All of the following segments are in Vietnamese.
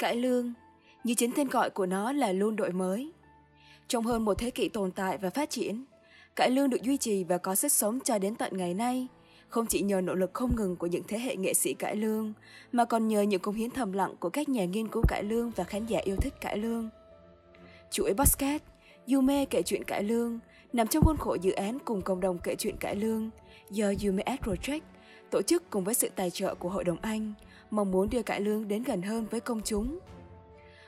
Cải lương, như chính tên gọi của nó là luôn đổi mới. Trong hơn một thế kỷ tồn tại và phát triển, cải lương được duy trì và có sức sống cho đến tận ngày nay, không chỉ nhờ nỗ lực không ngừng của những thế hệ nghệ sĩ cải lương, mà còn nhờ những công hiến thầm lặng của các nhà nghiên cứu cải lương và khán giả yêu thích cải lương. Chuỗi podcast Yume kể chuyện cải lương nằm trong khuôn khổ dự án cùng cộng đồng kể chuyện cải lương do Yume Art Project tổ chức cùng với sự tài trợ của Hội đồng Anh, mong muốn đưa cải lương đến gần hơn với công chúng.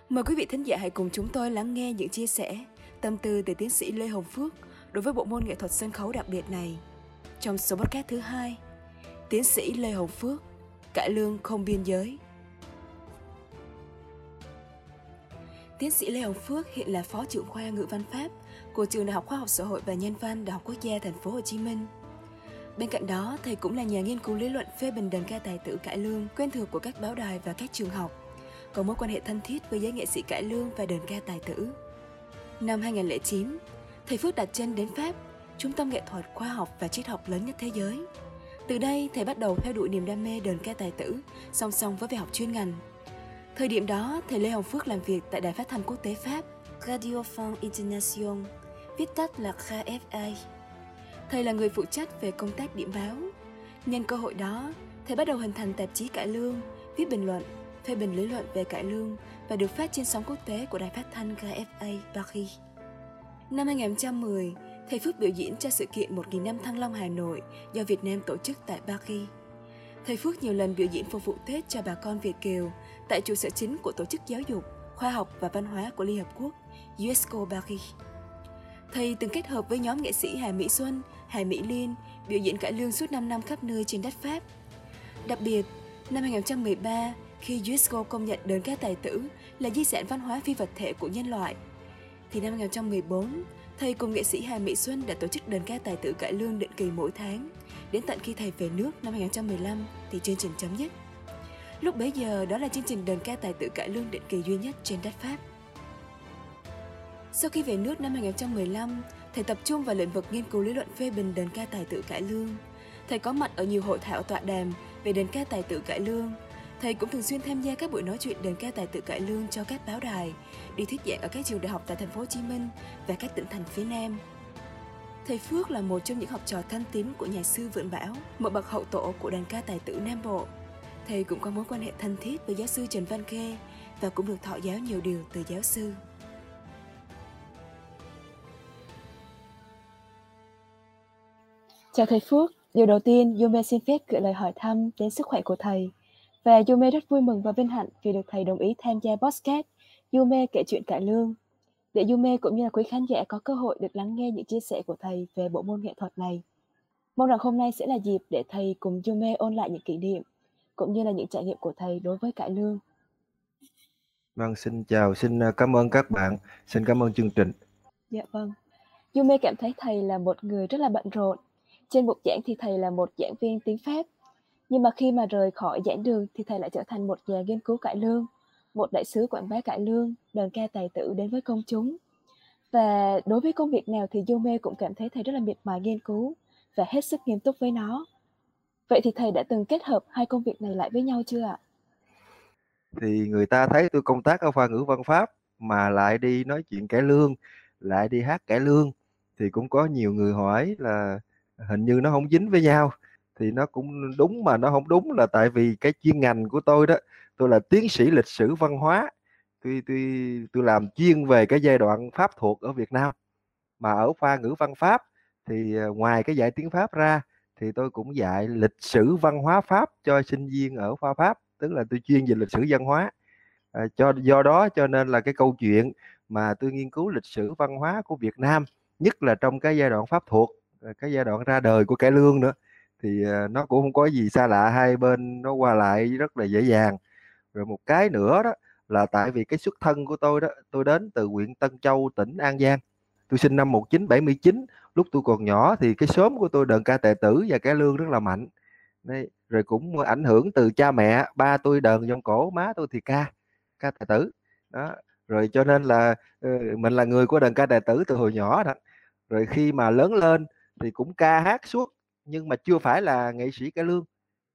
Mời quý vị thính giả hãy cùng chúng tôi lắng nghe những chia sẻ, tâm tư từ tiến sĩ Lê Hồng Phước đối với bộ môn nghệ thuật sân khấu đặc biệt này. Trong số podcast thứ hai, tiến sĩ Lê Hồng Phước, cải lương không biên giới. Tiến sĩ Lê Hồng Phước hiện là phó trưởng khoa ngữ văn pháp của trường Đại học Khoa học Xã hội và Nhân văn Đại học Quốc gia Thành phố Hồ Chí Minh. Bên cạnh đó, thầy cũng là nhà nghiên cứu lý luận phê bình đờn ca tài tử cải lương quen thuộc của các báo đài và các trường học, có mối quan hệ thân thiết với giới nghệ sĩ cải lương và đờn ca tài tử. Năm 2009, thầy Phước đặt chân đến Pháp, trung tâm nghệ thuật, khoa học và triết học lớn nhất thế giới. Từ đây, thầy bắt đầu theo đuổi niềm đam mê đờn ca tài tử, song song với việc học chuyên ngành. Thời điểm đó, thầy Lê Hồng Phước làm việc tại Đài Phát thanh Quốc tế Pháp, Radio France International, viết tắt là KFI. Thầy là người phụ trách về công tác điểm báo. Nhân cơ hội đó, thầy bắt đầu hình thành tạp chí cải lương, viết bình luận, phê bình lý luận về cải lương và được phát trên sóng quốc tế của đài phát thanh KFA Paris. Năm 2010, thầy Phước biểu diễn cho sự kiện 1.000 năm Thăng Long Hà Nội do Việt Nam tổ chức tại Paris. Thầy Phước nhiều lần biểu diễn phục vụ Tết cho bà con Việt Kiều tại trụ sở chính của Tổ chức Giáo dục, Khoa học và Văn hóa của Liên Hợp Quốc, UNESCO Paris. Thầy từng kết hợp với nhóm nghệ sĩ Hà Mỹ Xuân, Hải Mỹ Liên biểu diễn cải lương suốt 5 năm khắp nơi trên đất Pháp. Đặc biệt, năm 2013, khi UNESCO công nhận đờn ca tài tử là di sản văn hóa phi vật thể của nhân loại, thì năm 2014, thầy cùng nghệ sĩ Hà Mỹ Xuân đã tổ chức đờn ca tài tử cải lương định kỳ mỗi tháng. Đến tận khi thầy về nước năm 2015 thì chương trình chấm dứt. Lúc bấy giờ đó là chương trình đờn ca tài tử cải lương định kỳ duy nhất trên đất Pháp. Sau khi về nước năm 2015, thầy tập trung vào lĩnh vực nghiên cứu lý luận phê bình đền ca tài tử cải lương. Thầy có mặt ở nhiều hội thảo tọa đàm về đền ca tài tử cải lương. Thầy cũng thường xuyên tham gia các buổi nói chuyện đền ca tài tử cải lương cho các báo đài, đi thuyết giảng ở các trường đại học tại thành phố Hồ Chí Minh và các tỉnh thành phía Nam. Thầy Phước là một trong những học trò thân tín của nhà sư Vượng Bảo, một bậc hậu tổ của đàn ca tài tử Nam Bộ. Thầy cũng có mối quan hệ thân thiết với giáo sư Trần Văn Khê và cũng được thọ giáo nhiều điều từ giáo sư. Chào thầy Phước, điều đầu tiên Yume xin phép gửi lời hỏi thăm đến sức khỏe của thầy. Và Yume rất vui mừng và vinh hạnh vì được thầy đồng ý tham gia podcast Yume kể chuyện cải lương. Để Yume cũng như là quý khán giả có cơ hội được lắng nghe những chia sẻ của thầy về bộ môn nghệ thuật này. Mong rằng hôm nay sẽ là dịp để thầy cùng Yume ôn lại những kỷ niệm cũng như là những trải nghiệm của thầy đối với cải lương. Vâng, xin chào, xin à, cảm ơn các bạn, xin cảm ơn chương trình. Dạ vâng. Yume cảm thấy thầy là một người rất là bận rộn trên bục giảng thì thầy là một giảng viên tiếng Pháp, nhưng mà khi mà rời khỏi giảng đường thì thầy lại trở thành một nhà nghiên cứu cải lương, một đại sứ quảng bá cải lương, đoàn ca tài tử đến với công chúng. Và đối với công việc nào thì Yume cũng cảm thấy thầy rất là miệt mài nghiên cứu và hết sức nghiêm túc với nó. Vậy thì thầy đã từng kết hợp hai công việc này lại với nhau chưa ạ? Thì người ta thấy tôi công tác ở khoa ngữ văn pháp mà lại đi nói chuyện cải lương, lại đi hát cải lương thì cũng có nhiều người hỏi là hình như nó không dính với nhau. Thì nó cũng đúng mà nó không đúng là tại vì cái chuyên ngành của tôi đó tôi là tiến sĩ lịch sử văn hóa. Tôi tôi tôi làm chuyên về cái giai đoạn pháp thuộc ở Việt Nam mà ở khoa ngữ văn pháp thì ờ, ngoài cái dạy tiếng Pháp ra thì tôi cũng dạy lịch sử văn hóa Pháp cho sinh viên ở khoa Pháp tức là tôi chuyên về lịch sử văn hóa. À, cho do đó cho nên là cái câu chuyện mà tôi nghiên cứu lịch sử văn hóa của Việt Nam nhất là trong cái giai đoạn pháp thuộc Ờ, cái giai đoạn ra đời của cải lương nữa. Thì ờ, nó cũng không có gì xa lạ hai bên nó qua lại rất là dễ dàng. Rồi một cái nữa đó là tại vì cái xuất thân của tôi đó tôi đến từ huyện Tân Châu tỉnh An Giang. Tôi sinh năm 1979 lúc tôi còn nhỏ thì cái xóm của tôi đờn ca tài tử và cải lương rất là mạnh. Đấy, rồi cũng ảnh hưởng từ cha mẹ ba tôi đờn trong cổ má tôi thì ca ca tài tử. Đó rồi cho nên là ờ, mình là người của đờn ca tài tử từ hồi nhỏ đó. Rồi khi mà lớn lên thì cũng ca hát suốt nhưng mà chưa phải là nghệ sĩ cải lương.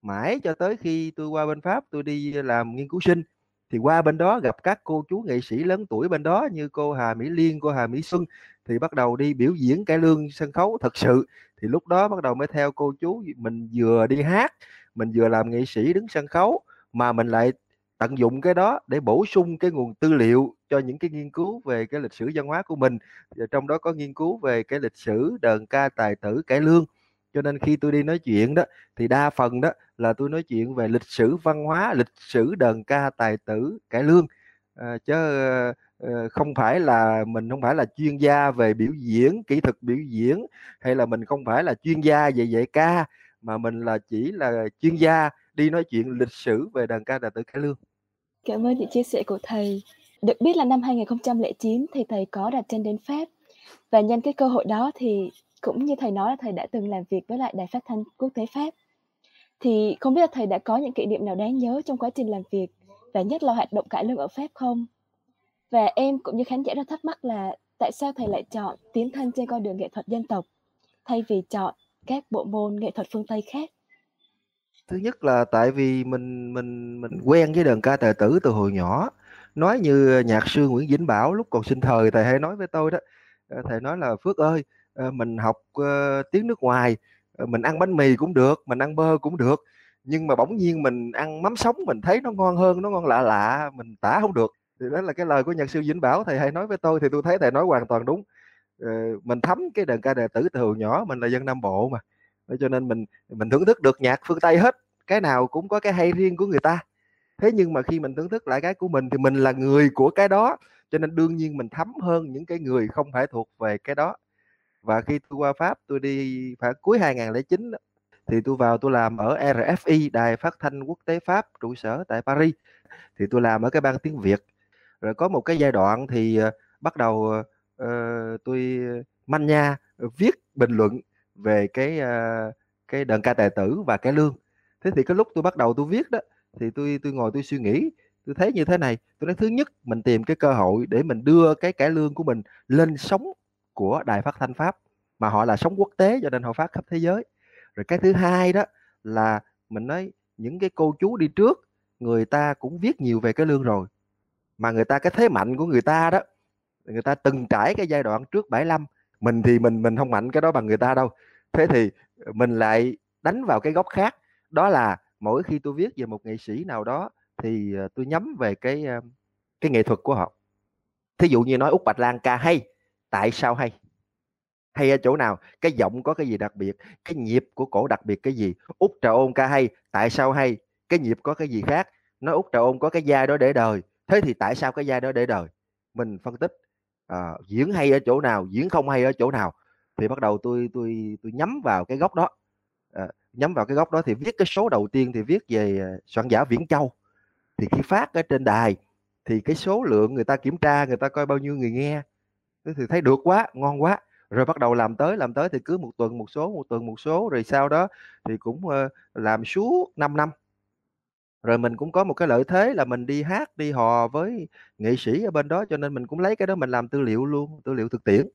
Mãi cho tới khi tôi qua bên Pháp tôi đi làm nghiên cứu sinh thì qua bên đó gặp các cô chú nghệ sĩ lớn tuổi bên đó như cô Hà Mỹ Liên, cô Hà Mỹ Xuân thì bắt đầu đi biểu diễn cải lương sân khấu thật sự. Thì lúc đó bắt đầu mới theo cô chú mình vừa đi hát mình vừa làm nghệ sĩ đứng sân khấu mà mình lại tận dụng cái đó để bổ sung cái nguồn tư liệu cho những cái nghiên cứu về cái lịch sử văn hóa của mình. Trong đó có nghiên cứu về cái lịch sử đờn ca tài tử cải lương. Cho nên khi tôi đi nói chuyện đó thì đa phần đó là tôi nói chuyện về lịch sử văn hóa lịch sử đờn ca tài tử cải lương. À, chứ ờ, không phải là mình không phải là chuyên gia về biểu diễn kỹ thuật biểu diễn hay là mình không phải là chuyên gia về dạy ca mà mình là chỉ là chuyên gia đi nói chuyện lịch sử về đàn ca tài tử cải lương. Cảm ơn những chia sẻ của thầy được biết là năm 2009 thì thầy có đặt chân đến Pháp và nhân cái cơ hội đó thì cũng như thầy nói là thầy đã từng làm việc với lại đài phát thanh quốc tế Pháp thì không biết là thầy đã có những kỷ niệm nào đáng nhớ trong quá trình làm việc và nhất là hoạt động cải lương ở Pháp không? Và em cũng như khán giả rất thắc mắc là tại sao thầy lại chọn tiến thân trên con đường nghệ thuật dân tộc, thay vì chọn các bộ môn nghệ thuật phương Tây khác? Thứ nhất là tại vì mình mình mình quen với đờn ca tài tử từ hồi nhỏ. Nói như ờ, nhạc sư Nguyễn Vĩnh Bảo lúc còn sinh thời thầy hay nói với tôi đó. Ờ, thầy nói là Phước ơi, ờ, mình học tiếng nước ngoài, mình ăn bánh mì cũng được, mình ăn bơ cũng được. Nhưng mà bỗng nhiên mình ăn mắm sống mình thấy nó ngon hơn, nó ngon lạ lạ, mình tả không được. Thì đó là cái lời của nhạc sư Vĩnh Bảo thầy hay nói với tôi thì tôi thấy thầy nói hoàn toàn đúng. Mình thấm cái đờn ca đề tử từ hồi nhỏ, mình là dân Nam Bộ mà cho nên mình mình thưởng thức được nhạc phương Tây hết cái nào cũng có cái hay riêng của người ta thế nhưng mà khi mình thưởng thức lại cái của mình thì mình là người của cái đó cho nên đương nhiên mình thấm hơn những cái người không phải thuộc về cái đó. Và khi tôi qua Pháp tôi đi phải cuối 2009 thì tôi vào tôi làm ở RFI đài phát thanh quốc tế Pháp trụ sở tại Paris. Thì tôi làm ở cái ban tiếng Việt. Rồi có một cái giai đoạn thì ờ, bắt đầu uh, tôi manh nha viết bình luận về cái uh, cái đờn ca tài tử và cái lương. Thế thì cái lúc tôi bắt đầu tôi viết đó thì tôi tôi ngồi tôi suy nghĩ tôi thấy như thế này tôi nói, thứ nhất, mình tìm cái cơ hội để mình đưa cái cải lương của mình lên sóng của đài phát thanh pháp, mà họ là sóng quốc tế cho nên họ phát khắp thế giới. Rồi cái thứ hai đó là mình nói, những cái cô chú đi trước, người ta cũng viết nhiều về cái lương rồi, mà người ta, cái thế mạnh của người ta đó, người ta từng trải cái giai đoạn trước 75 mình thì mình mình không mạnh cái đó bằng người ta đâu. Thế thì mình lại đánh vào cái góc khác, đó là mỗi khi tôi viết về một nghệ sĩ nào đó thì ờ, tôi nhắm về cái cái nghệ thuật của họ. Thí dụ như nói út bạch lan ca hay tại sao hay? Hay ở chỗ nào? Cái giọng có cái gì đặc biệt? Cái nhịp của cổ đặc biệt cái gì? Út trà ôn ca hay tại sao hay? Cái nhịp có cái gì khác? Nói út trà ôn có cái giai đó để đời thế thì tại sao cái giai đó để đời? Mình phân tích à, diễn hay ở chỗ nào diễn không hay ở chỗ nào thì bắt đầu tôi tôi tôi nhắm vào cái góc đó. À, nhắm vào cái góc đó thì viết cái số đầu tiên thì viết về ờ, soạn giả Viễn Châu. Thì khi phát ở trên đài thì cái số lượng người ta kiểm tra, người ta coi bao nhiêu người nghe. Thì thấy được quá, ngon quá. Rồi bắt đầu làm tới làm tới thì cứ một tuần một số, một tuần một số, rồi sau đó thì cũng ờ, làm suốt 5 năm. Rồi mình cũng có một cái lợi thế là mình đi hát, đi hò với nghệ sĩ ở bên đó, cho nên mình cũng lấy cái đó mình làm tư liệu luôn, tư liệu thực tiễn.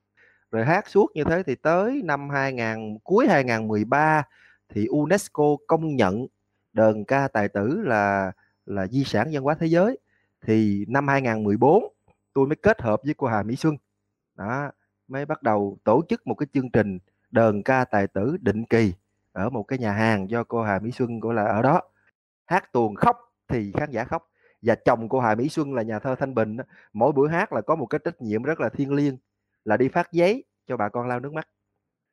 Rồi hát suốt như thế thì tới năm 2000 cuối 2013 thì UNESCO công nhận đờn ca tài tử là là di sản văn hóa thế giới. Thì năm 2014 tôi mới kết hợp với cô Hà Mỹ Xuân. Đó, mới bắt đầu tổ chức một cái chương trình đờn ca tài tử định kỳ ở một cái nhà hàng do cô Hà Mỹ Xuân gọi là ở đó. Hát tuồng khóc thì khán giả khóc. Và chồng cô Hà Mỹ Xuân là nhà thơ Thanh Bình mỗi buổi hát là có một cái trách nhiệm rất là thiêng liêng, là đi phát giấy cho bà con lau nước mắt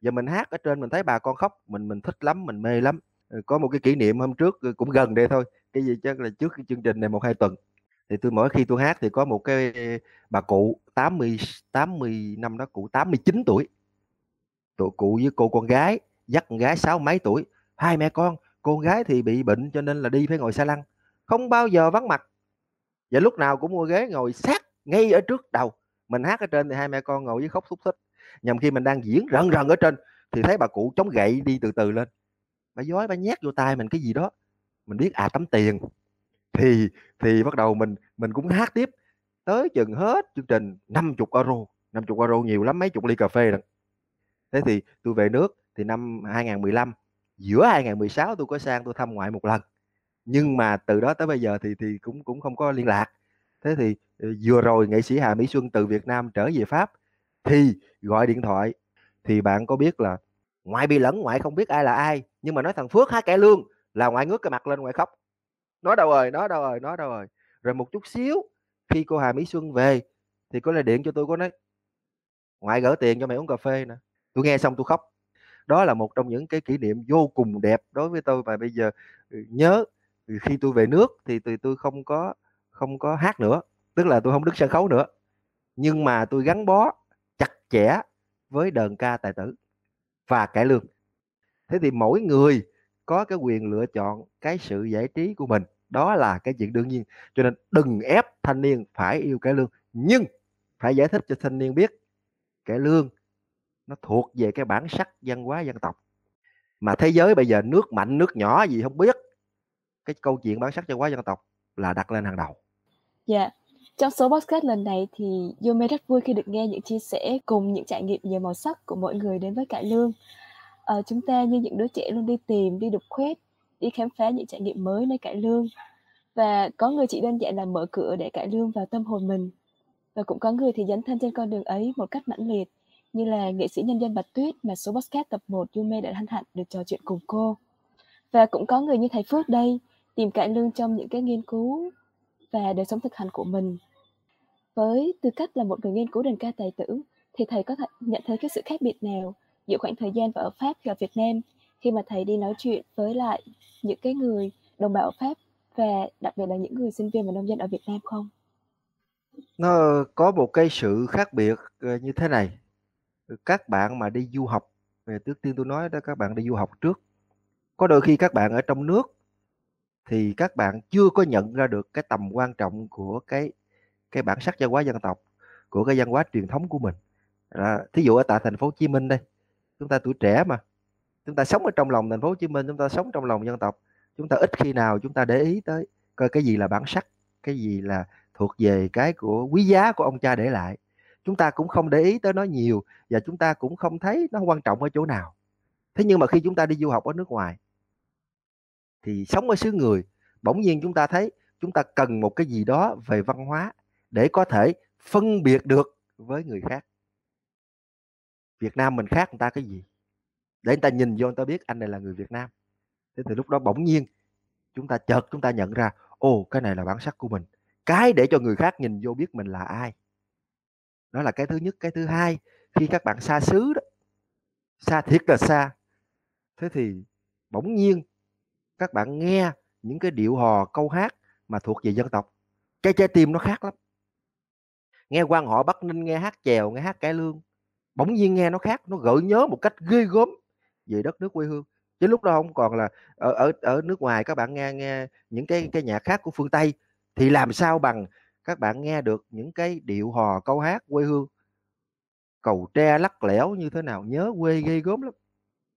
giờ mình hát ở trên mình thấy bà con khóc, mình mình thích lắm, mình mê lắm. Ừ, có một cái kỷ niệm hôm trước ừ, cũng gần đây thôi. Cái gì chắc là trước cái chương trình này một hai tuần. Thì tôi mỗi khi tôi hát thì có một cái, bà cụ 80 80 năm đó, cụ 89 tuổi. Tụi cụ với cô con gái, dắt con gái sáu mấy tuổi. Hai mẹ con con gái thì bị bệnh cho nên là đi phải ngồi xa lăn. Không bao giờ vắng mặt. Và lúc nào cũng mua ghế ngồi sát ngay ở trước đầu. Mình hát ở trên thì hai mẹ con ngồi với khóc thúc thích nhằm khi mình đang diễn rần rần ở trên thì thấy bà cụ chống gậy đi từ từ lên. Bà dối bà nhét vô tay mình cái gì đó. Mình biết à tấm tiền. Thì thì bắt đầu mình mình cũng hát tiếp. Tới chừng hết chương trình 50 euro. 50 euro nhiều lắm, mấy chục ly cà phê rồi thế thì tôi về nước thì năm 2015 giữa 2016 tôi có sang tôi thăm ngoại một lần. Nhưng mà từ đó tới bây giờ thì thì cũng cũng không có liên lạc. Thế thì ờ, vừa rồi nghệ sĩ Hà Mỹ Xuân từ Việt Nam trở về Pháp thì gọi điện thoại. Thì bạn có biết là ngoại bị lẫn, ngoại không biết ai là ai, nhưng mà nói thằng Phước hai kẻ lương là ngoại ngước cái mặt lên ngoại khóc. Nói đâu rồi, nói đâu rồi, nói đâu rồi. Rồi một chút xíu, khi cô Hà Mỹ Xuân về, thì cô lại điện cho tôi có nói, ngoại gỡ tiền cho mày uống cà phê nè. Tôi nghe xong tôi khóc. Đó là một trong những cái kỷ niệm vô cùng đẹp đối với tôi và bây giờ ừ, nhớ ừ, khi tôi về nước thì tôi tôi không có không có hát nữa, tức là tôi không đứng sân khấu nữa. Nhưng mà tôi gắn bó chặt chẽ với đờn ca tài tử và cải lương. Thế thì mỗi người có cái quyền lựa chọn cái sự giải trí của mình. Đó là cái chuyện đương nhiên. Cho nên đừng ép thanh niên phải yêu cải lương, nhưng phải giải thích cho thanh niên biết cải lương nó thuộc về cái bản sắc văn hóa, dân tộc. Mà thế giới bây giờ nước mạnh, nước nhỏ gì không biết, cái câu chuyện bản sắc văn hóa, dân tộc là đặt lên hàng đầu. Dạ. yeah trong số podcast lần này thì Yume rất vui khi được nghe những chia sẻ cùng những trải nghiệm nhiều màu sắc của mọi người đến với cải lương à, chúng ta như những đứa trẻ luôn đi tìm đi đục khoét đi khám phá những trải nghiệm mới nơi cải lương và có người chỉ đơn giản là mở cửa để cải lương vào tâm hồn mình và cũng có người thì dấn thân trên con đường ấy một cách mãnh liệt như là nghệ sĩ nhân dân Bạch Tuyết mà số podcast tập 1 Yume đã hân hạnh được trò chuyện cùng cô. Và cũng có người như thầy Phước đây tìm cải lương trong những cái nghiên cứu và đời sống thực hành của mình. Với tư cách là một người nghiên cứu đền ca tài tử thì thầy có thể nhận thấy cái sự khác biệt nào giữa khoảng thời gian và ở Pháp và Việt Nam khi mà thầy đi nói chuyện với lại những cái người đồng bào ở Pháp và đặc biệt là những người sinh viên và nông dân ở Việt Nam không? Nó có một cái sự khác biệt ờ, như thế này. Các bạn mà đi du học, về trước tiên tôi nói đó các bạn đi du học trước. Có đôi khi các bạn ở trong nước thì các bạn chưa có nhận ra được cái tầm quan trọng của cái cái bản sắc văn hóa dân tộc, của cái văn hóa truyền thống của mình. À, thí dụ ở tại thành phố Hồ Chí Minh đây, chúng ta tuổi trẻ mà, chúng ta sống ở trong lòng thành phố Hồ Chí Minh, chúng ta sống trong lòng dân tộc, chúng ta ít khi nào chúng ta để ý tới coi cái gì là bản sắc, cái gì là thuộc về cái của quý giá của ông cha để lại. Chúng ta cũng không để ý tới nó nhiều và chúng ta cũng không thấy nó quan trọng ở chỗ nào. Thế nhưng mà khi chúng ta đi du học ở nước ngoài thì sống ở xứ người bỗng nhiên chúng ta thấy chúng ta cần một cái gì đó về văn hóa để có thể phân biệt được với người khác. Việt Nam mình khác người ta cái gì? Để người ta nhìn vô người ta biết anh này là người Việt Nam. Thế thì lúc đó bỗng nhiên chúng ta chợt chúng ta nhận ra, ồ, cái này là bản sắc của mình. Cái để cho người khác nhìn vô biết mình là ai. Đó là cái thứ nhất. Cái thứ hai, khi các bạn xa xứ đó, xa thiệt là xa, thế thì bỗng nhiên các bạn nghe những cái điệu hò, câu hát mà thuộc về dân tộc, cái trái tim nó khác lắm nghe quan họ bắc ninh nghe hát chèo, nghe hát cải lương, bỗng nhiên nghe nó khác, nó gợi nhớ một cách ghê gớm về đất nước quê hương. Chứ lúc đó không còn là ở ở ở nước ngoài các bạn nghe nghe những cái cái nhạc khác của phương tây, thì làm sao bằng các bạn nghe được những cái điệu hò, câu hát quê hương. Cầu tre lắc lẻo như thế nào, nhớ quê ghê gớm lắm.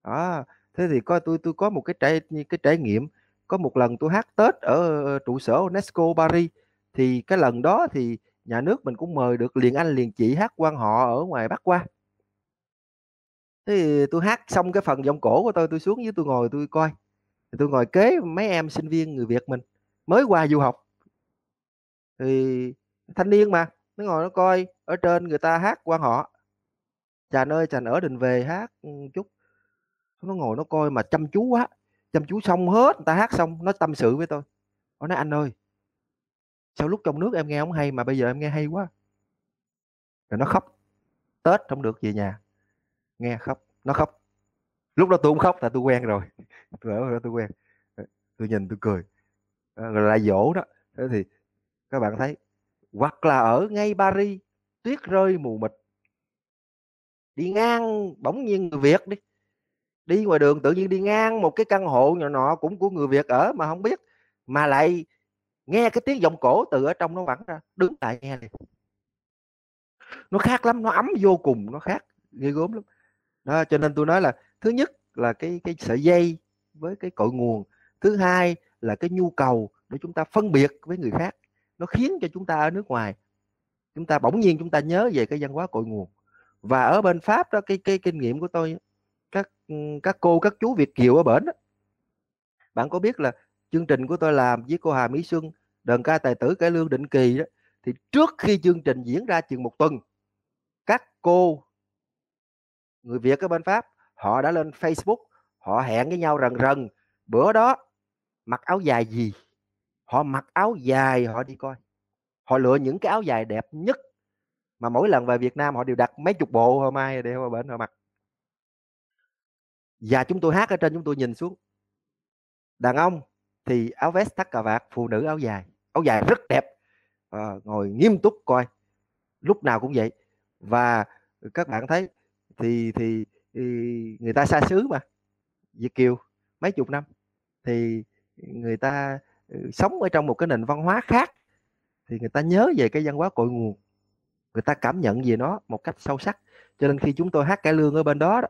Đó, thế thì coi tôi tôi có một cái trải cái trải nghiệm. Có một lần tôi hát Tết ở trụ sở UNESCO Paris, thì cái lần đó thì nhà nước mình cũng mời được liền anh, liền chị hát quan họ ở ngoài Bắc qua. Thế thì tôi hát xong cái phần giọng cổ của tôi tôi xuống với tôi ngồi tôi coi. Tôi ngồi kế mấy em sinh viên người Việt mình mới qua du học. Thì thanh niên mà, nó ngồi nó coi, ở trên người ta hát quan họ. Chàng ơi chàng ở đình về hát ừ, chút. Nó ngồi nó coi mà chăm chú quá, chăm chú xong hết, người ta hát xong, nó tâm sự với tôi. Nó nói, anh ơi sao lúc trong nước em nghe không hay mà bây giờ em nghe hay quá. Rồi nó khóc. Tết không được về nhà. Nghe khóc. Nó khóc. Lúc đó tôi cũng khóc, tại tôi quen rồi. Tôi ở đó tôi quen. Tôi nhìn tôi cười. Ờ, rồi lại dỗ đó. Thế thì các bạn thấy, hoặc là ở ngay Paris, tuyết rơi mù mịt. Đi ngang bỗng nhiên người Việt đi. Đi ngoài đường tự nhiên đi ngang một cái căn hộ nhỏ nọ cũng của người Việt ở mà không biết. Mà lại nghe cái tiếng giọng cổ từ ở trong nó vẳng ra đứng lại nghe liền. Nó khác lắm nó ấm vô cùng nó khác ghê gớm lắm. Đó cho nên tôi nói là thứ nhất là cái cái sợi dây với cái cội nguồn thứ hai là cái nhu cầu để chúng ta phân biệt với người khác. Nó khiến cho chúng ta ở nước ngoài chúng ta bỗng nhiên chúng ta nhớ về cái văn hóa cội nguồn. Và ở bên pháp đó cái cái kinh nghiệm của tôi các ừ, các cô các chú việt kiều ở bển đó, bạn có biết là chương trình của tôi làm với cô Hà Mỹ Xuân đơn ca tài tử cải lương định kỳ đó, thì trước khi chương trình diễn ra chừng một tuần, các cô người Việt ở bên Pháp, họ đã lên Facebook, họ hẹn với nhau rần rần, bữa đó mặc áo dài gì? Họ mặc áo dài, họ đi coi. Họ lựa những cái áo dài đẹp nhất mà mỗi lần về Việt Nam họ đều đặt mấy chục bộ hôm mai để họ bên họ mặc. Và chúng tôi hát ở trên, chúng tôi nhìn xuống. Đàn ông thì áo vest thắt cà vạt, phụ nữ áo dài áo dài rất đẹp. À, ngồi nghiêm túc coi. Lúc nào cũng vậy. Và các bạn thấy thì thì, thì người ta xa xứ mà. Việt kiều mấy chục năm. Thì người ta ừ, sống ở trong một cái nền văn hóa khác. Thì người ta nhớ về cái văn hóa cội nguồn. Người ta cảm nhận về nó một cách sâu sắc. Cho nên khi chúng tôi hát cải lương ở bên đó, đó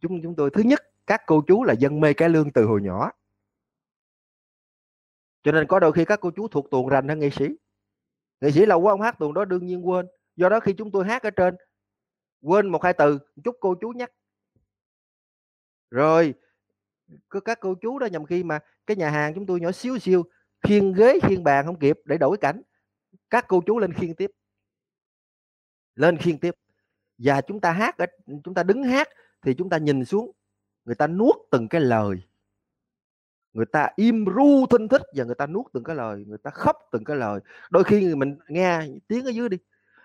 chúng chúng tôi thứ nhất các cô chú là dân mê cải lương từ hồi nhỏ cho nên có đôi khi các cô chú thuộc tuồng rành hơn nghệ sĩ. Nghệ sĩ lâu quá ông hát, tuồng đó đương nhiên quên. Do đó khi chúng tôi hát ở trên, quên một hai từ chút cô chú nhắc. Rồi có các cô chú đó nhầm khi mà cái nhà hàng chúng tôi nhỏ xíu xíu khiên ghế khiên bàn không kịp để đổi cảnh. Các cô chú lên khiên tiếp. Lên khiên tiếp. Và chúng ta hát chúng ta đứng hát thì chúng ta nhìn xuống, người ta nuốt từng cái lời người ta im ru thinh thích và người ta nuốt từng cái lời, người ta khóc từng cái lời. Đôi khi mình nghe tiếng ở dưới đi,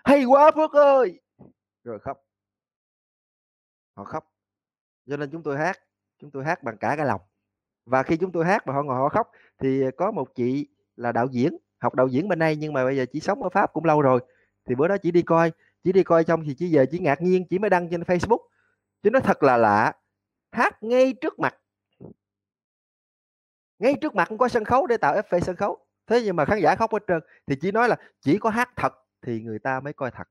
hay quá phước ơi! Rồi khóc. Họ khóc. Cho nên chúng tôi hát, chúng tôi hát bằng cả cái lòng. Và khi chúng tôi hát mà họ ngồi họ khóc thì có một chị là đạo diễn, học đạo diễn bên đây nhưng mà bây giờ chỉ sống ở pháp cũng lâu rồi. Thì bữa đó chỉ đi coi, chỉ đi coi xong thì chỉ về chỉ ngạc nhiên, chỉ mới đăng trên facebook. Chứ nó thật là lạ, hát ngay trước mặt ngay trước mặt cũng có sân khấu để tạo effect sân khấu. Thế nhưng mà khán giả khóc hết trơn thì chỉ nói là chỉ có hát thật thì người ta mới coi thật.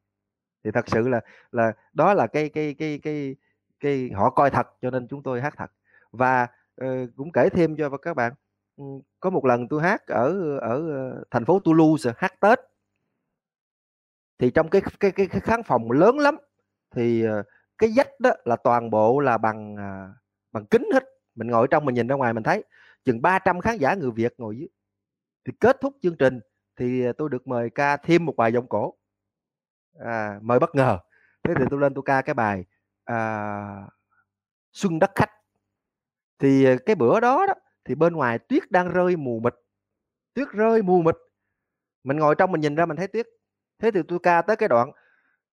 Thì thật sự là là đó là cái cái cái cái cái họ coi thật cho nên chúng tôi hát thật. Và uh, cũng kể thêm cho các bạn ừ, có một lần tôi hát ở ở ờ, thành phố Toulouse hát Tết. Thì trong cái cái cái, cái khán phòng lớn lắm thì ờ, cái dách đó là toàn bộ là bằng à, bằng kính hết. Mình ngồi trong mình nhìn ra ngoài mình thấy chừng 300 khán giả người Việt ngồi dưới. Thì kết thúc chương trình thì tôi được mời ca thêm một bài giọng cổ. À, mời bất ngờ. Thế thì tôi lên tôi ca cái bài à, xuân đất khách. Thì cái bữa đó đó thì bên ngoài tuyết đang rơi mù mịt. Tuyết rơi mù mịt. Mình ngồi trong mình nhìn ra mình thấy tuyết. Thế thì tôi ca tới cái đoạn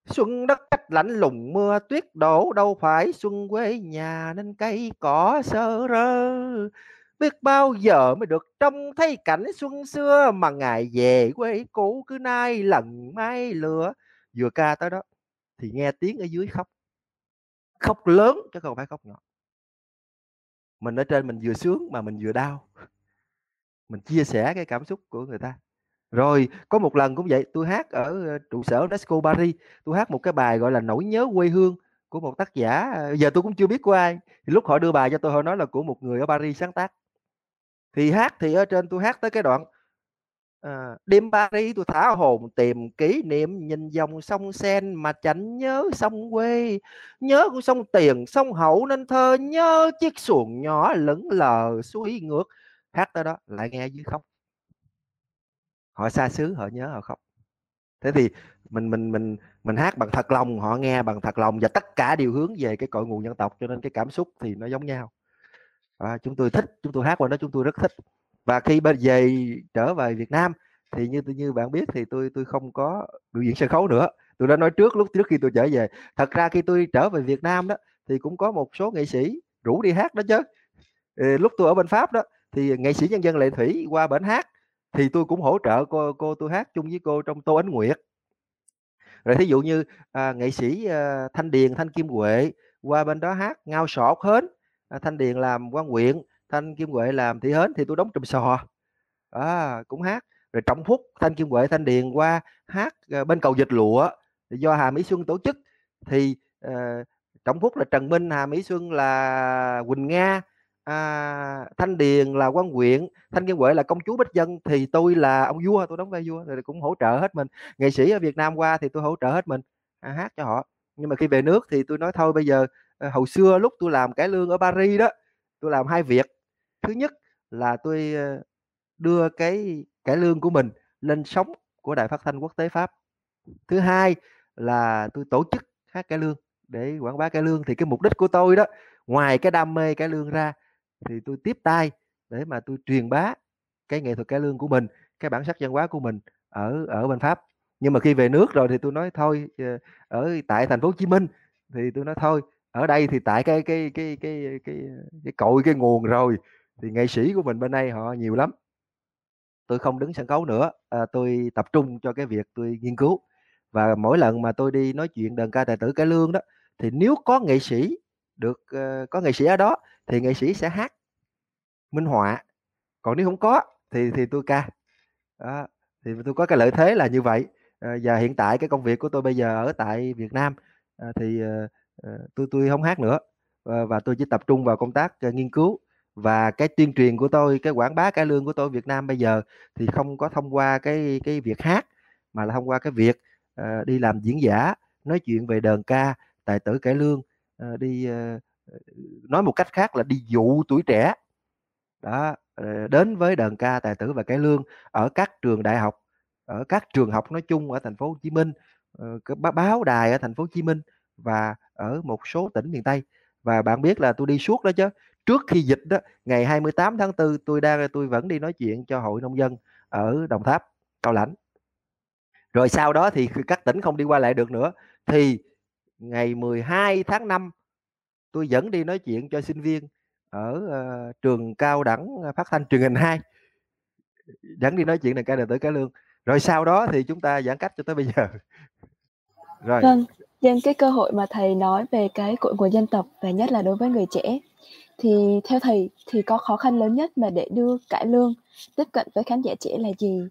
xuân đất khách lạnh lùng mưa tuyết đổ đâu phải xuân quê nhà nên cây cỏ sơ rơ biết bao giờ mới được trông thấy cảnh xuân xưa mà ngày về quê cũ cứ nay lần mai lửa? Vừa ca tới đó thì nghe tiếng ở dưới khóc. Khóc lớn chứ không phải khóc nhỏ. Mình ở trên mình vừa sướng mà mình vừa đau. Mình chia sẻ cái cảm xúc của người ta. Rồi, có một lần cũng vậy, tôi hát ở ờ, trụ sở UNESCO Paris. Tôi hát một cái bài gọi là nỗi nhớ quê hương của một tác giả ờ, giờ tôi cũng chưa biết của ai. Thì lúc họ đưa bài cho tôi, họ nói là của một người ở Paris sáng tác thì hát thì ở trên tôi hát tới cái đoạn à, đêm Paris tôi thả hồn tìm kỷ niệm nhìn dòng sông sen mà chẳng nhớ sông quê. Nhớ con sông tiền sông hậu nên thơ nhớ chiếc xuồng nhỏ lững lờ suối ngược. Hát tới đó lại nghe dưới khóc. Họ xa xứ họ nhớ họ khóc. Thế thì mình mình mình mình hát bằng thật lòng họ nghe bằng thật lòng và tất cả đều hướng về cái cội nguồn dân tộc cho nên cái cảm xúc thì nó giống nhau à, chúng tôi thích chúng tôi hát qua đó chúng tôi rất thích. Và khi bên về trở về Việt Nam thì như như bạn biết thì tôi tôi không có biểu diễn sân khấu nữa. Tôi đã nói trước lúc trước khi tôi trở về. Thật ra khi tôi trở về Việt Nam đó thì cũng có một số nghệ sĩ rủ đi hát đó chứ. Ờ, lúc tôi ở bên Pháp đó thì nghệ sĩ nhân dân Lệ Thủy qua bển hát thì tôi cũng hỗ trợ cô cô tôi hát chung với cô trong Tô Ánh Nguyệt. Rồi thí dụ như à, nghệ sĩ à, Thanh Điền Thanh Kim Huệ qua bên đó hát ngao sọt hến. À, Thanh Điền làm quan huyện Thanh Kim Huệ làm thị hến thì tôi đóng trùm sò. À, cũng hát. Rồi trọng phúc Thanh Kim Huệ Thanh Điền qua hát ờ, bên cầu dịch lụa do Hà Mỹ Xuân tổ chức. Thì uh, trọng phúc là Trần Minh Hà Mỹ Xuân là Quỳnh Nga à, Thanh Điền là quan huyện Thanh Kim Huệ là công chúa Bích Dân thì tôi là ông vua tôi đóng vai vua rồi cũng hỗ trợ hết mình. Nghệ sĩ ở Việt Nam qua thì tôi hỗ trợ hết mình à, hát cho họ. Nhưng mà khi về nước thì tôi nói thôi bây giờ Ờ, hồi xưa lúc tôi làm cải lương ở Paris đó tôi làm hai việc thứ nhất là tôi, ờ, đưa cái cải lương của mình lên sóng của Đài Phát thanh Quốc tế Pháp. Thứ hai là tôi tổ chức hát cải lương để quảng bá cải lương. Thì cái mục đích của tôi đó, ngoài cái đam mê cải lương ra thì tôi tiếp tay để mà tôi truyền bá cái nghệ thuật cải lương của mình, cái bản sắc văn hóa của mình ở ở bên Pháp. Nhưng mà khi về nước rồi thì tôi nói thôi, ờ, ở tại thành phố Hồ Chí Minh thì tôi nói thôi, ở đây thì tại cái cái cái cái cái cái cội, cái nguồn rồi, thì nghệ sĩ của mình bên đây họ nhiều lắm. Tôi không đứng sân khấu nữa, à, tôi tập trung cho cái việc tôi nghiên cứu. Và mỗi lần mà tôi đi nói chuyện đờn ca tài tử cải lương đó, thì nếu có nghệ sĩ được, ờ, có nghệ sĩ ở đó thì nghệ sĩ sẽ hát minh họa, còn nếu không có thì thì tôi ca. Đó, thì tôi có cái lợi thế là như vậy. à, và hiện tại cái công việc của tôi bây giờ ở tại Việt Nam, à, thì, ờ, Ờ, tôi tôi không hát nữa, ờ, và tôi chỉ tập trung vào công tác, ờ, nghiên cứu. Và cái tuyên truyền của tôi, cái quảng bá cải lương của tôi Việt Nam bây giờ thì không có thông qua cái cái việc hát, mà là thông qua cái việc, uh, đi làm diễn giả, nói chuyện về đờn ca, tài tử cải lương, uh, đi, uh, nói một cách khác là đi dụ tuổi trẻ. Đó, đến với đờn ca, tài tử và cải lương ở các trường đại học, ở các trường học nói chung ở thành phố Hồ Chí Minh, uh, báo báo đài ở thành phố Hồ Chí Minh và ở một số tỉnh miền Tây. Và bạn biết là tôi đi suốt đó chứ Trước khi dịch đó, ngày 28 tháng 4 tôi đang tôi vẫn đi nói chuyện cho Hội Nông dân ở Đồng Tháp, Cao Lãnh. Rồi sau đó thì các tỉnh không đi qua lại được nữa, thì ngày 12 tháng 5 tôi vẫn đi nói chuyện cho sinh viên ở, uh, trường cao đẳng, phát thanh truyền hình 2. Vẫn đi nói chuyện này ca này tới cái lương. Rồi sau đó thì chúng ta giãn cách cho tới bây giờ. Rồi. Vâng, nhân cái cơ hội mà thầy nói về cái cội nguồn dân tộc và nhất là đối với người trẻ, thì theo thầy thì có khó khăn lớn nhất mà để đưa cải lương tiếp cận với khán giả trẻ là gì?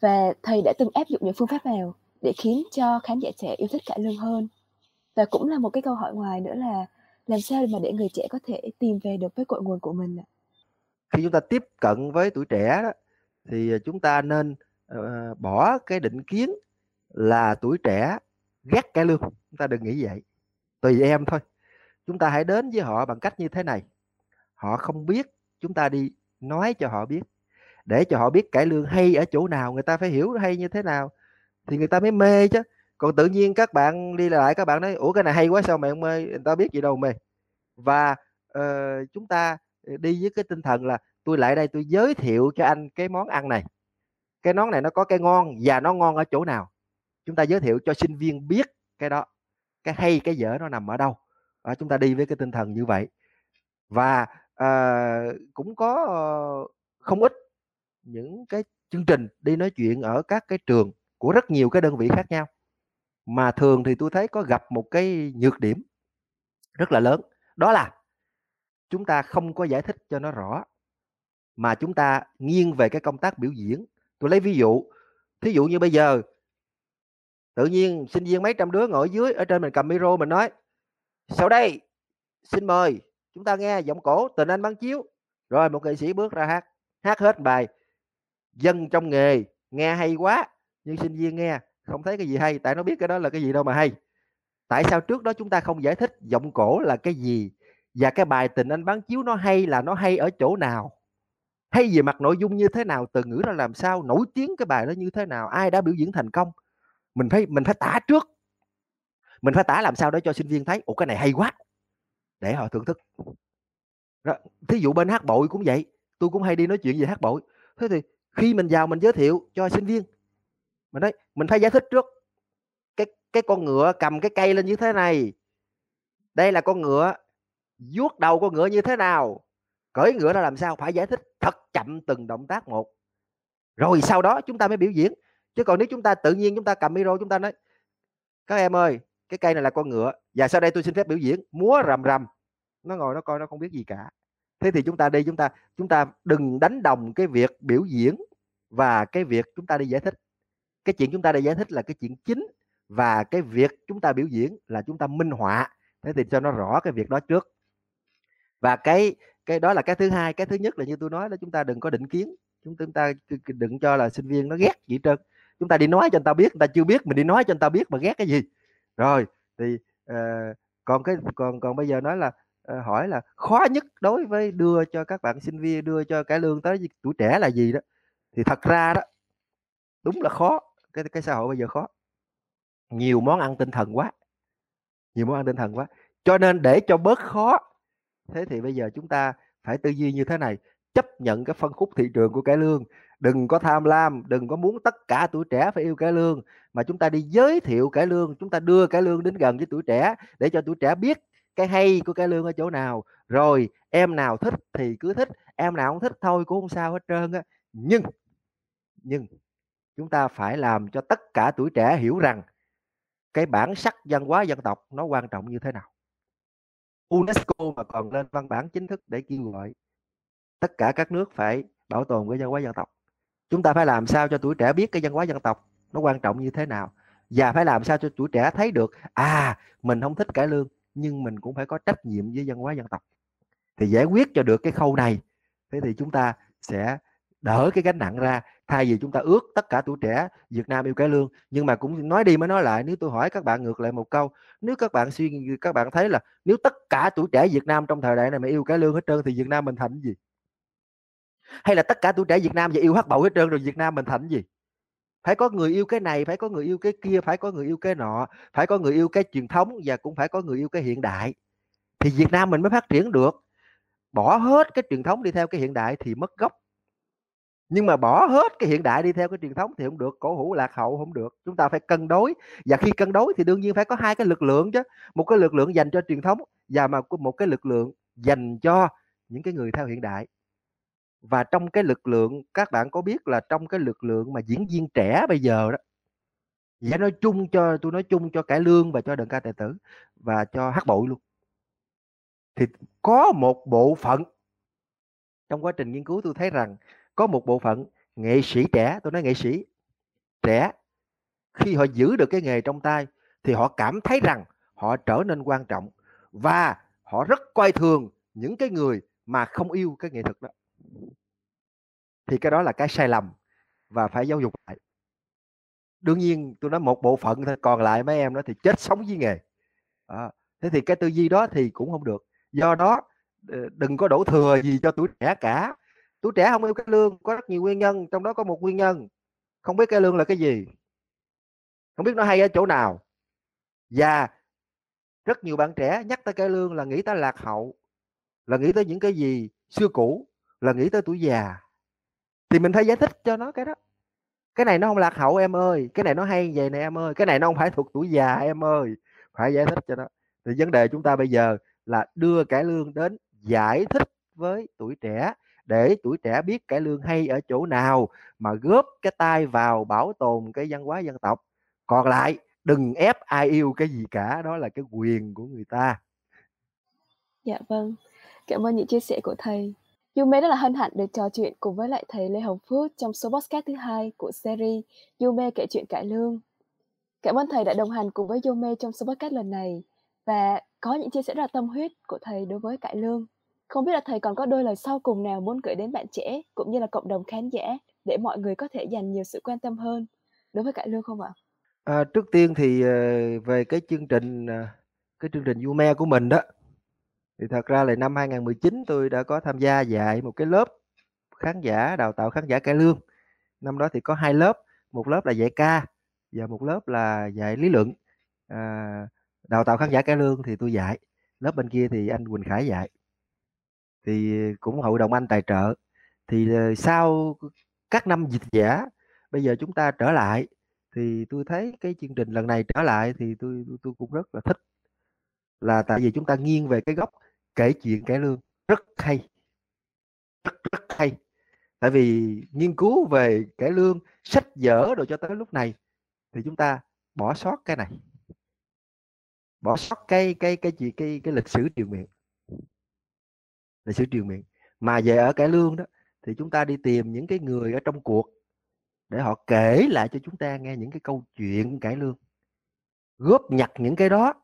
Và thầy đã từng áp dụng những phương pháp nào để khiến cho khán giả trẻ yêu thích cải lương hơn? Và cũng là một cái câu hỏi ngoài nữa là làm sao mà để người trẻ có thể tìm về được với cội nguồn của mình ạ? Khi chúng ta tiếp cận với tuổi trẻ đó, thì, chúng ta nên, uh, bỏ cái định kiến là tuổi trẻ gắt cái lương, chúng ta đừng nghĩ vậy. Tùy em thôi. Chúng ta hãy đến với họ bằng cách như thế này, họ không biết, chúng ta đi nói cho họ biết, để cho họ biết cải lương hay ở chỗ nào, người ta phải hiểu hay như thế nào thì người ta mới mê chứ. Còn tự nhiên các bạn đi lại các bạn nói: "Ủa, cái này hay quá sao mày không mê?" Người ta biết gì đâu mê. Và, uh, chúng ta, đi với cái tinh thần là "Tôi lại đây tôi giới thiệu cho anh cái món ăn này, cái món này nó có cái ngon và nó ngon ở chỗ nào." Chúng ta giới thiệu cho sinh viên biết cái đó, cái hay cái dở nó nằm ở đâu. Đó, chúng ta đi với cái tinh thần như vậy. Và, à, cũng có, ờ, không ít những cái chương trình đi nói chuyện ở các cái trường của rất nhiều cái đơn vị khác nhau. Mà thường thì tôi thấy có gặp một cái nhược điểm rất là lớn, đó là chúng ta không có giải thích cho nó rõ, mà chúng ta nghiêng về cái công tác biểu diễn. Tôi lấy ví dụ, thí dụ như bây giờ tự nhiên sinh viên mấy trăm đứa ngồi dưới, ở trên mình cầm micro mình nói: "Sau đây, xin mời chúng ta nghe giọng cổ Tình Anh Bán Chiếu." Rồi một nghệ sĩ bước ra hát, hát hết bài. Dân trong nghề nghe hay quá, nhưng sinh viên nghe không thấy cái gì hay, tại nó biết cái đó là cái gì đâu mà hay. Tại sao trước đó chúng ta không giải thích giọng cổ là cái gì và cái bài Tình Anh Bán Chiếu nó hay là nó hay ở chỗ nào? Hay về mặt nội dung như thế nào, từ ngữ ra làm sao, nổi tiếng cái bài đó như thế nào, ai đã biểu diễn thành công? Mình phải mình phải tả trước. Mình phải tả làm sao để cho sinh viên thấy: "Ủa, cái này hay quá!" Để họ thưởng thức. Đó, thí dụ bên hát bội cũng vậy, tôi cũng hay đi nói chuyện về hát bội. Thế thì khi mình vào mình giới thiệu cho sinh viên, mình nói mình phải giải thích trước. Cái cái con ngựa cầm cái cây lên như thế này. Đây là con ngựa, vuốt đầu con ngựa như thế nào, cởi ngựa ra làm sao, phải giải thích thật chậm từng động tác một. Rồi sau đó chúng ta mới biểu diễn. Chứ còn nếu chúng ta tự nhiên chúng ta cầm micro chúng ta nói: "Các em ơi, cái cây này là con ngựa và sau đây tôi xin phép biểu diễn múa rầm rầm." Nó ngồi nó coi nó không biết gì cả. Thế thì chúng ta đi chúng ta chúng ta đừng đánh đồng cái việc biểu diễn và cái việc chúng ta đi giải thích. Cái chuyện chúng ta đi giải thích là cái chuyện chính và cái việc chúng ta biểu diễn là chúng ta minh họa. Thế thì cho nó rõ cái việc đó trước. Và cái cái đó là cái thứ hai, cái thứ nhất là như tôi nói là chúng ta đừng có định kiến, chúng ta đừng cho là sinh viên nó ghét gì trơn. Chúng ta đi nói cho người ta biết, người ta chưa biết mình đi nói cho người ta biết mà ghét cái gì. Rồi, thì, uh, còn cái còn còn bây giờ nói là, uh, hỏi là khó nhất đối với đưa cho các bạn sinh viên, đưa cho cải lương tới tuổi trẻ là gì đó, thì thật ra đó, đúng là khó, cái cái xã hội bây giờ khó. Nhiều món ăn tinh thần quá. Nhiều món ăn tinh thần quá. Cho nên để cho bớt khó, thế thì bây giờ chúng ta phải tư duy như thế này, chấp nhận cái phân khúc thị trường của cải lương, đừng có tham lam, đừng có muốn tất cả tuổi trẻ phải yêu cải lương, mà chúng ta đi giới thiệu cải lương, chúng ta đưa cải lương đến gần với tuổi trẻ để cho tuổi trẻ biết cái hay của cải lương ở chỗ nào. Rồi em nào thích thì cứ thích, em nào không thích thôi cũng không sao hết trơn á. Nhưng nhưng chúng ta phải làm cho tất cả tuổi trẻ hiểu rằng cái bản sắc văn hóa dân tộc nó quan trọng như thế nào. UNESCO mà còn lên văn bản chính thức để kêu gọi tất cả các nước phải bảo tồn cái văn hóa dân tộc. Chúng ta phải làm sao cho tuổi trẻ biết cái văn hóa dân tộc nó quan trọng như thế nào? Và phải làm sao cho tuổi trẻ thấy được à mình không thích cải lương, nhưng mình cũng phải có trách nhiệm với văn hóa dân tộc. Thì giải quyết cho được cái khâu này, thế thì chúng ta sẽ đỡ cái gánh nặng ra. Thay vì chúng ta ước tất cả tuổi trẻ Việt Nam yêu cải lương, nhưng mà cũng nói đi mới nói lại, nếu tôi hỏi các bạn ngược lại một câu, nếu các bạn suy các bạn thấy là nếu tất cả tuổi trẻ Việt Nam trong thời đại này mà yêu cải lương hết trơn thì Việt Nam mình thành gì? Hay là tất cả tuổi trẻ Việt Nam và yêu hát bậu hết trơn rồi, Việt Nam mình thành gì? Phải có người yêu cái này, phải có người yêu cái kia, phải có người yêu cái nọ, phải có người yêu cái truyền thống và cũng phải có người yêu cái hiện đại. Thì Việt Nam mình mới phát triển được. Bỏ hết cái truyền thống đi theo cái hiện đại thì mất gốc. Nhưng mà bỏ hết cái hiện đại đi theo cái truyền thống thì không được, cổ hủ, lạc hậu không được. Chúng ta phải cân đối. Và khi cân đối thì đương nhiên phải có hai cái lực lượng chứ. Một cái lực lượng dành cho truyền thống và mà một cái lực lượng dành cho những cái người theo hiện đại và trong cái lực lượng, các bạn có biết là trong cái lực lượng mà diễn viên trẻ bây giờ đó Dạ nói chung cho, tôi nói chung cho cải lương và cho đờn ca tài tử và cho hát bội luôn. Thì có một bộ phận, trong quá trình nghiên cứu tôi thấy rằng có một bộ phận nghệ sĩ trẻ, tôi nói nghệ sĩ trẻ, khi họ giữ được cái nghề trong tay thì họ cảm thấy rằng họ trở nên quan trọng và họ rất coi thường những cái người mà không yêu cái nghệ thuật đó thì cái đó là cái sai lầm và phải giáo dục lại. Đương nhiên tôi nói một bộ phận thôi còn lại mấy em đó thì chết sống với nghề. À, thế thì cái tư duy đó thì cũng không được. Do đó đừng có đổ thừa gì cho tuổi trẻ cả. Tuổi trẻ không yêu cái lương có rất nhiều nguyên nhân trong đó có một nguyên nhân. Không biết cái lương là cái gì. Không biết nó hay ở chỗ nào. Và rất nhiều bạn trẻ nhắc tới cái lương là nghĩ tới lạc hậu là nghĩ tới những cái gì xưa cũ là nghĩ tới tuổi già, thì mình phải giải thích cho nó cái đó. Cái này nó không lạc hậu em ơi, cái này nó hay vậy này em ơi, cái này nó không phải thuộc tuổi già em ơi. Phải giải thích cho nó. Thì vấn đề chúng ta bây giờ là đưa cải lương đến giải thích với tuổi trẻ, để tuổi trẻ biết cải lương hay ở chỗ nào mà góp cái tay vào bảo tồn cái văn hóa dân tộc. Còn lại, đừng ép ai yêu cái gì cả, đó là cái quyền của người ta. Dạ vâng. Cảm ơn những chia sẻ của thầy. Yume rất là hân hạnh được trò chuyện cùng với lại thầy Lê Hồng Phước trong số podcast thứ hai của series Yume kể chuyện cải lương. Cảm ơn thầy đã đồng hành cùng với Yume trong số podcast lần này và có những chia sẻ rất là tâm huyết của thầy đối với cải lương. Không biết là thầy còn có đôi lời sau cùng nào muốn gửi đến bạn trẻ cũng như là cộng đồng khán giả để mọi người có thể dành nhiều sự quan tâm hơn đối với cải lương không ạ? À, trước tiên thì ờ, về cái chương trình à, cái chương trình Yume của mình đó thì thật ra là năm 2019 tôi đã có tham gia dạy một cái lớp khán giả đào tạo khán giả cải lương. Năm đó thì có hai lớp một lớp là dạy ca và một lớp là dạy lý luận. À, đào tạo khán giả cải lương thì tôi dạy lớp bên kia thì anh Quỳnh Khải dạy. Thì cũng hội đồng anh tài trợ. Thì ờ, sau các năm dịch giả bây giờ chúng ta trở lại thì tôi thấy cái chương trình lần này trở lại thì tôi tôi cũng rất là thích. Là tại vì chúng ta nghiêng về cái góc kể chuyện cải lương. Rất hay. Rất rất hay. Tại vì nghiên cứu về cải lương, sách vở rồi cho tới lúc này, thì chúng ta bỏ sót cái này. Bỏ sót cái cái cái gì, cái cái lịch sử truyền miệng lịch sử truyền miệng mà về ở cải lương đó, thì chúng ta đi tìm những cái người ở trong cuộc để họ kể lại cho chúng ta nghe những cái câu chuyện cải lương. Góp nhặt những cái đó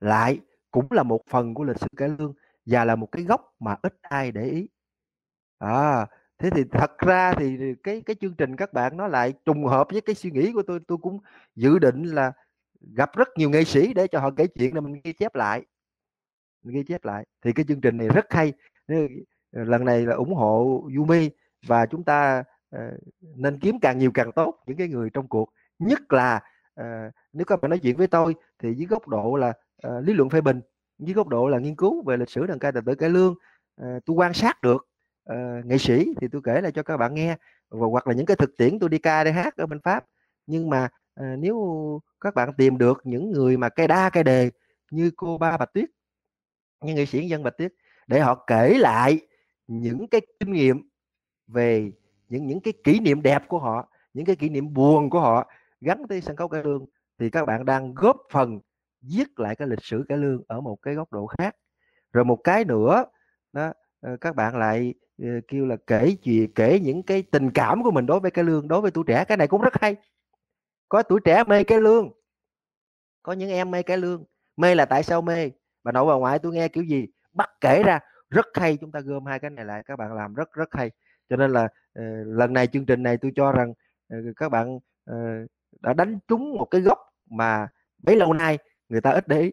lại cũng là một phần của lịch sử cải lương và là một cái góc mà ít ai để ý. À thế thì thật ra thì cái cái chương trình các bạn nó lại trùng hợp với cái suy nghĩ của tôi. Tôi cũng dự định là gặp rất nhiều nghệ sĩ để cho họ kể chuyện là mình ghi chép lại. Ghi chép lại. Thì cái chương trình này rất hay. Ờ, lần này là ủng hộ Yumi và chúng ta uh, nên kiếm càng nhiều càng tốt những cái người trong cuộc. Nhất là uh, nếu các bạn nói chuyện với tôi thì dưới góc độ là uh, lý luận phê bình dưới góc độ là nghiên cứu về lịch sử đàn ca tài tử cải lương à, tôi quan sát được à, nghệ sĩ thì tôi kể lại cho các bạn nghe và hoặc là những cái thực tiễn tôi đi ca đi hát ở bên pháp. Nhưng mà à, nếu các bạn tìm được những người mà cây đa cây đề như cô ba bạch tuyết như nghệ sĩ dân bạch tuyết để họ kể lại những cái kinh nghiệm về những những cái kỷ niệm đẹp của họ những cái kỷ niệm buồn của họ gắn tới sân khấu cải lương thì các bạn đang góp phần viết lại cái lịch sử cải lương ở một cái góc độ khác. Rồi một cái nữa đó ờ, các bạn lại ờ, kêu là kể chuyện kể những cái tình cảm của mình đối với cái lương đối với tuổi trẻ. Cái này cũng rất hay. Có tuổi trẻ mê cái lương. Có những em mê cái lương. Mê là tại sao mê? Bà nội bà ngoại tôi nghe kiểu gì? Bắt kể ra. Rất hay chúng ta gom hai cái này lại các bạn làm rất rất hay. Cho nên là uh, lần này chương trình này tôi cho rằng uh, các bạn uh, đã đánh trúng một cái góc mà bấy lâu nay người ta ít để ý.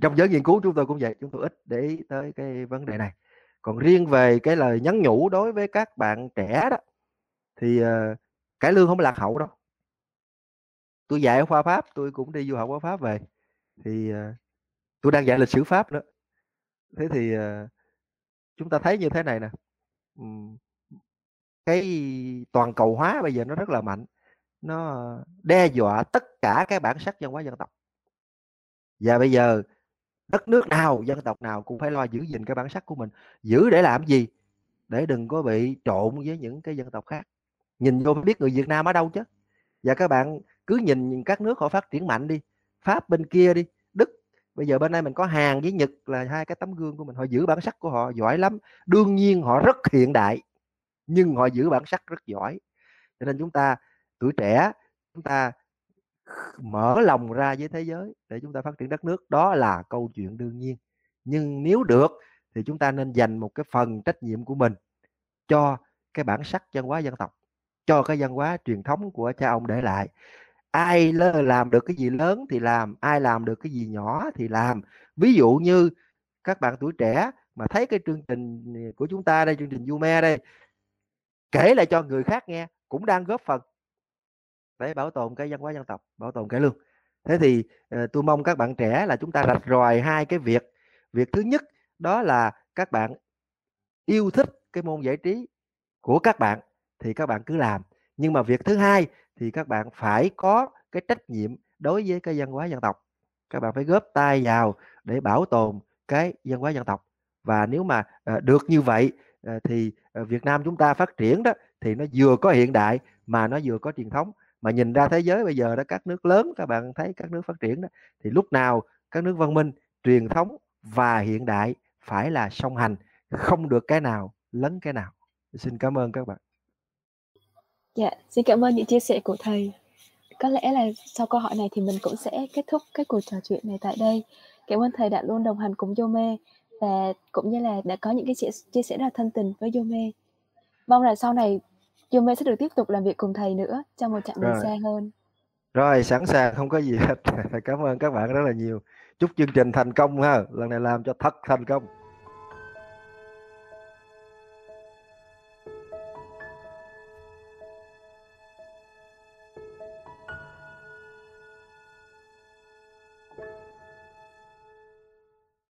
Trong giới nghiên cứu chúng tôi cũng vậy chúng tôi ít để ý tới cái vấn đề này. Còn riêng về cái lời nhắn nhủ đối với các bạn trẻ đó thì uh, cải lương không lạc hậu đâu. Tôi dạy ở khoa pháp tôi cũng đi du học ở pháp về thì uh, tôi đang dạy lịch sử pháp nữa. Thế thì uh, chúng ta thấy như thế này nè cái toàn cầu hóa bây giờ nó rất là mạnh nó đe dọa tất cả cái bản sắc văn hóa dân tộc và bây giờ, đất nước nào, dân tộc nào cũng phải lo giữ gìn cái bản sắc của mình. Giữ để làm gì? Để đừng có bị trộn với những cái dân tộc khác. Nhìn vô biết người Việt Nam ở đâu chứ? Và các bạn cứ nhìn các nước họ phát triển mạnh đi. Pháp bên kia đi, Đức. Bây giờ bên đây mình có Hàn với Nhật là hai cái tấm gương của mình. Họ giữ bản sắc của họ giỏi lắm. Đương nhiên họ rất hiện đại, nhưng họ giữ bản sắc rất giỏi. Cho nên chúng ta, tuổi trẻ, chúng ta mở lòng ra với thế giới để chúng ta phát triển đất nước. Đó là câu chuyện đương nhiên. Nhưng nếu được thì chúng ta nên dành một cái phần trách nhiệm của mình cho cái bản sắc văn hóa dân tộc, cho cái văn hóa truyền thống của cha ông để lại. Ai làm được cái gì lớn thì làm, ai làm được cái gì nhỏ thì làm. Ví dụ như các bạn tuổi trẻ mà thấy cái chương trình của chúng ta đây, chương trình Yume đây, kể lại cho người khác nghe, cũng đang góp phần để bảo tồn cái văn hóa dân tộc bảo tồn cái lương. Thế thì uh, tôi mong các bạn trẻ là chúng ta rạch ròi hai cái việc. Việc thứ nhất đó là các bạn yêu thích cái môn giải trí của các bạn thì các bạn cứ làm. Nhưng mà việc thứ hai thì các bạn phải có cái trách nhiệm đối với cái văn hóa dân tộc. Các bạn phải góp tay vào để bảo tồn cái văn hóa dân tộc. Và nếu mà uh, được như vậy uh, thì uh, Việt Nam chúng ta phát triển đó thì nó vừa có hiện đại mà nó vừa có truyền thống mà nhìn ra thế giới bây giờ đó các nước lớn các bạn thấy các nước phát triển đó thì lúc nào các nước văn minh truyền thống và hiện đại phải là song hành không được cái nào lấn cái nào. Xin cảm ơn các bạn. Dạ xin cảm ơn những chia sẻ của thầy. Có lẽ là sau câu hỏi này thì mình cũng sẽ kết thúc cái cuộc trò chuyện này tại đây. Cảm ơn thầy đã luôn đồng hành cùng Yome và cũng như là đã có những cái chia, chia sẻ rất là thân tình với Yome mong là sau này Yume sẽ được tiếp tục làm việc cùng thầy nữa trong một chặng đường xa hơn. Rồi, sẵn sàng, không có gì hết. Cảm ơn các bạn rất là nhiều. Chúc chương trình thành công ha. Lần này làm cho thật thành công.